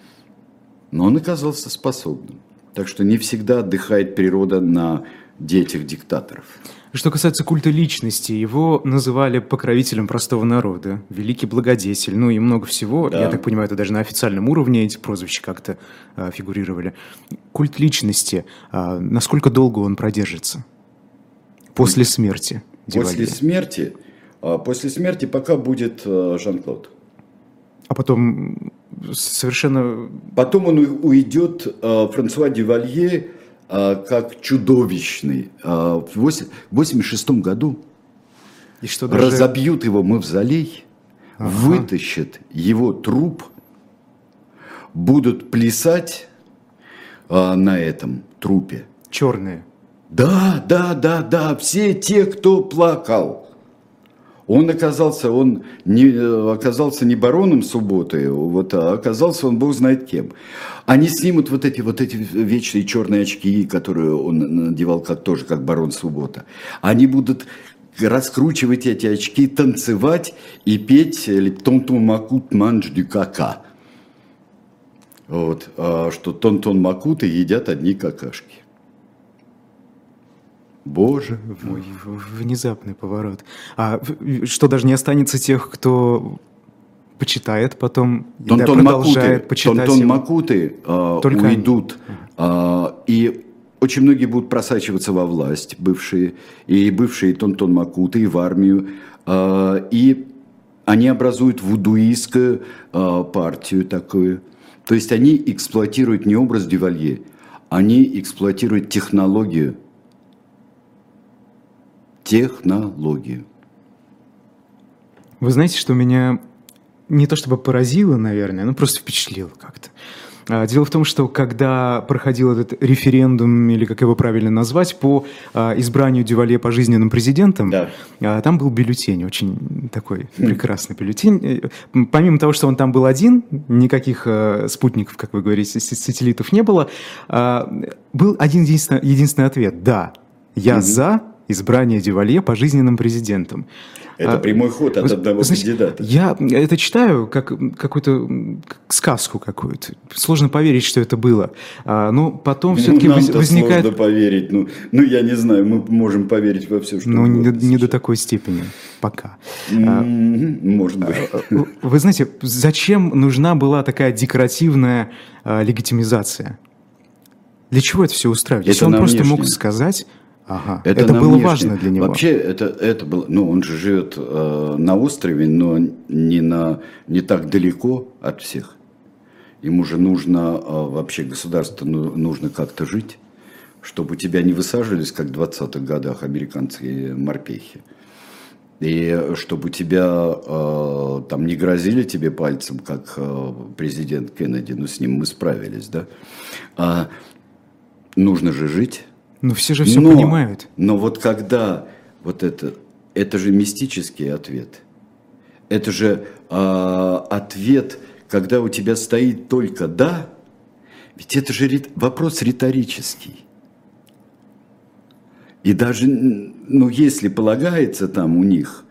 Но он оказался способным. Так что не всегда отдыхает природа на детях диктаторов. Что касается культа личности, его называли покровителем простого народа, великий благодетель, ну и много всего. Да. Я так понимаю, это даже на официальном уровне эти прозвища как-то а, фигурировали. Культ личности, а, насколько долго он продержится после смерти? Дивалье? После смерти, а, после смерти пока будет а, Жан-Клод. А потом совершенно... Потом он уйдет, а, Франсуа Дювалье как чудовищный. А, в 1986 году и что даже... разобьют его мавзолей, ага. вытащат его труп, будут плясать а, на этом трупе. Черные. Да, да, да, да, все те, кто плакал. Он оказался, он не, оказался не бароном субботы, вот, а оказался он бог знает кем. Они снимут вот эти, вот эти вечные черные очки, которые он надевал как, тоже как барон суббота. Они будут раскручивать эти очки, танцевать и петь «Тонтон макут манж дю кака». Вот, а что тонтон макуты едят одни какашки. Боже мой. Внезапный поворот. А что даже не останется тех, кто почитает потом Тон да, продолжает Макуты, почитать Тонтон его. Макуты э, Только уйдут. Они. Э, и очень многие будут просачиваться во власть, бывшие, и бывшие Тонтон Макуты, и в армию, э, и они образуют вудуистскую э, партию такую. То есть они эксплуатируют не образ Дювалье, они эксплуатируют технологию. Технологию. Вы знаете, что меня не то чтобы поразило, наверное, но просто впечатлило как-то. А, дело в том, что когда проходил этот референдум, или как его правильно назвать, по а, избранию Дювале пожизненным президентом, да. А, там был бюллетень, очень такой хм. прекрасный бюллетень. Помимо того, что он там был один, никаких спутников, как вы говорите, сателлитов не было, был один единственный, единственный ответ – да, я угу. за избрание Дювале пожизненным президентом. Это а, прямой ход от одного знаете, кандидата. Я это читаю как какую-то сказку какую-то. Сложно поверить, что это было. А, но потом ну, все-таки возникает... сложно поверить. Ну, ну, я не знаю, мы можем поверить во все, что Ну, не, не до такой степени. Пока. Mm-hmm, может быть. А, вы знаете, зачем нужна была такая декоративная а, легитимизация? Для чего это все устраивать? Это Если он просто внешне. мог сказать Ага. Это, это было внешне. важно для него. Вообще это это было, ну он же живет э, на острове, но не на не так далеко от всех. Ему же нужно э, вообще государство ну, нужно как-то жить, чтобы тебя не высаживались как в 20-х годах американские морпехи. И чтобы тебя э, там не грозили тебе пальцем, как э, президент Кеннеди, ну с ним мы справились, да. А, нужно же жить ну все же все но, понимают. Но вот когда вот это, это же мистический ответ. Это же э, ответ, когда у тебя стоит только да, ведь это же рит, вопрос риторический. И даже, ну, если полагается там у них,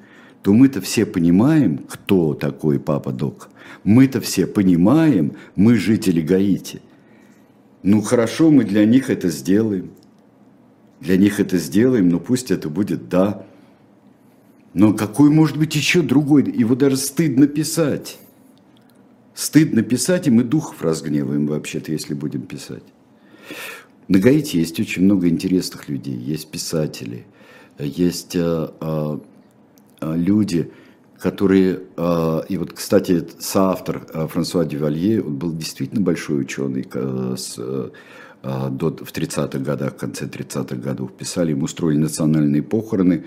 то мы-то все понимаем, кто такой Папа Док. Мы-то все понимаем, мы жители Гаити. Ну, хорошо, мы для них это сделаем для них это сделаем, но пусть это будет «да». Но какой может быть еще другой? Его даже стыдно писать. Стыдно писать, и мы духов разгневаем вообще-то, если будем писать. На Гаити есть очень много интересных людей. Есть писатели, есть а, а, люди, которые... А, и вот, кстати, соавтор Франсуа Дювалье, он был действительно большой ученый с до, в 30-х годах, в конце 30-х годов писали, им устроили национальные похороны.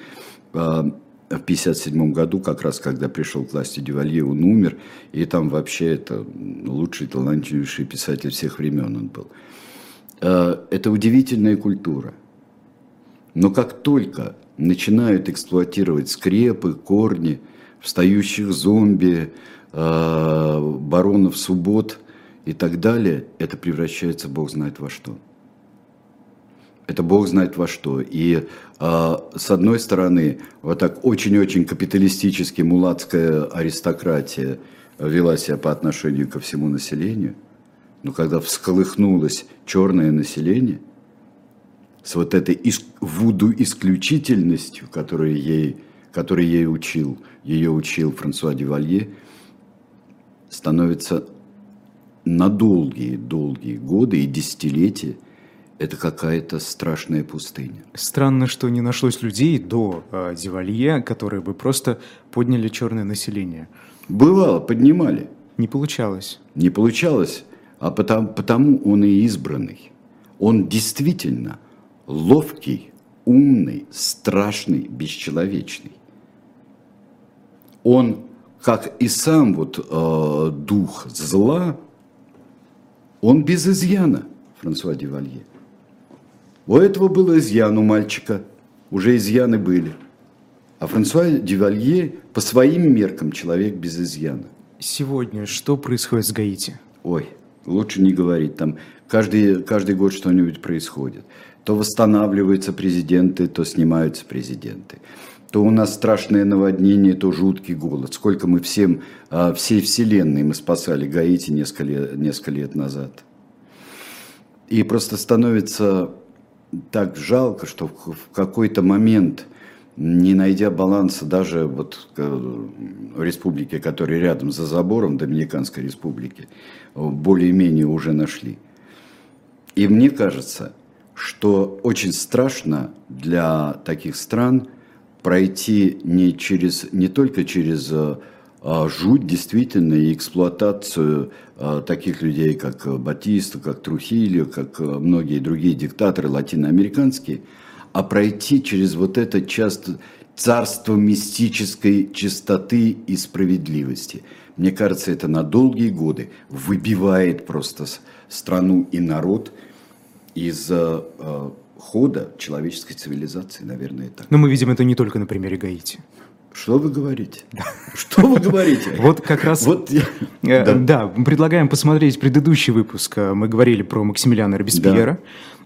А, в 1957 году, как раз когда пришел к власти Дювалье, он умер, и там вообще это лучший, талантливейший писатель всех времен он был. А, это удивительная культура. Но как только начинают эксплуатировать скрепы, корни, встающих зомби, баронов суббот – и так далее, это превращается Бог знает во что. Это Бог знает во что. И э, с одной стороны, вот так очень-очень капиталистически мулацкая аристократия вела себя по отношению ко всему населению, но когда всколыхнулось черное население, с вот этой вуду исключительностью, которую ей, которой ей учил, ее учил Франсуа Дювалье, становится на долгие-долгие годы и десятилетия это какая-то страшная пустыня. Странно, что не нашлось людей до э, Дивалье, которые бы просто подняли черное население. Бывало, поднимали. Не получалось. Не получалось, а потому, потому он и избранный. Он действительно ловкий, умный, страшный, бесчеловечный. Он, как и сам вот э, дух зла, он без изъяна, Франсуа Дювалье. У этого был изъян у мальчика, уже изъяны были. А Франсуа Дювалье по своим меркам человек без изъяна. Сегодня что происходит с Гаити? Ой, лучше не говорить. Там каждый, каждый год что-нибудь происходит. То восстанавливаются президенты, то снимаются президенты то у нас страшное наводнение, то жуткий голод. Сколько мы всем, а, всей вселенной мы спасали Гаити несколько несколько лет назад. И просто становится так жалко, что в какой-то момент, не найдя баланса даже вот в республике, которая рядом за забором, Доминиканской республики, более-менее уже нашли. И мне кажется, что очень страшно для таких стран пройти не, через, не только через э, а, жуть действительно и эксплуатацию а, таких людей, как Батиста, как Трухильо, как э, многие другие диктаторы латиноамериканские, а пройти через вот это часто царство мистической чистоты и справедливости. Мне кажется, это на долгие годы выбивает просто страну и народ из э, э, хода человеческой цивилизации, наверное, так. Но мы видим это не только на примере Гаити. Что вы говорите? Что вы говорите? Вот как раз... Вот, э, да. предлагаем посмотреть предыдущий выпуск. Мы говорили про Максимилиана Робеспьера.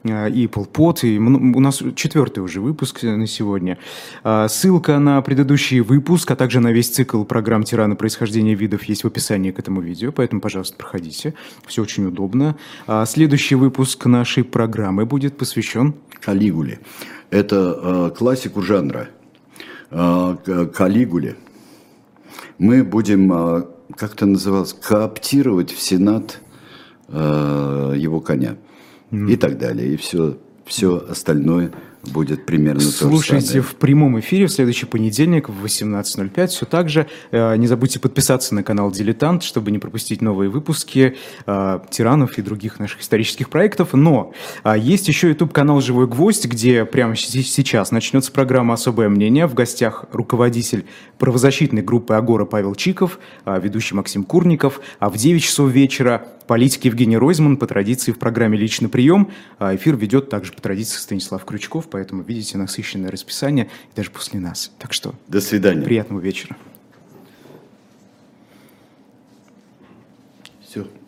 Э, и Полпот, и у нас четвертый уже выпуск на сегодня. Э, ссылка на предыдущий выпуск, а также на весь цикл программ «Тираны. Происхождение видов» есть в описании к этому видео, поэтому, пожалуйста, проходите. Все очень удобно. Следующий выпуск нашей программы будет посвящен... Калигуле. Это классику жанра – Э, Калигуле, мы будем, э, как это называлось, кооптировать в Сенат э, его коня mm. и так далее. И все, все остальное будет примерно Слушайте то же в прямом эфире в следующий понедельник в 18.05. Все так же. Э, не забудьте подписаться на канал «Дилетант», чтобы не пропустить новые выпуски э, «Тиранов» и других наших исторических проектов. Но э, есть еще YouTube-канал «Живой гвоздь», где прямо сейчас начнется программа «Особое мнение». В гостях руководитель правозащитной группы «Агора» Павел Чиков, ведущий Максим Курников. А в 9 часов вечера политик Евгений Ройзман по традиции в программе «Личный прием». Эфир ведет также по традиции Станислав Крючков поэтому видите насыщенное расписание даже после нас. Так что до свидания. Приятного вечера. Все, спасибо.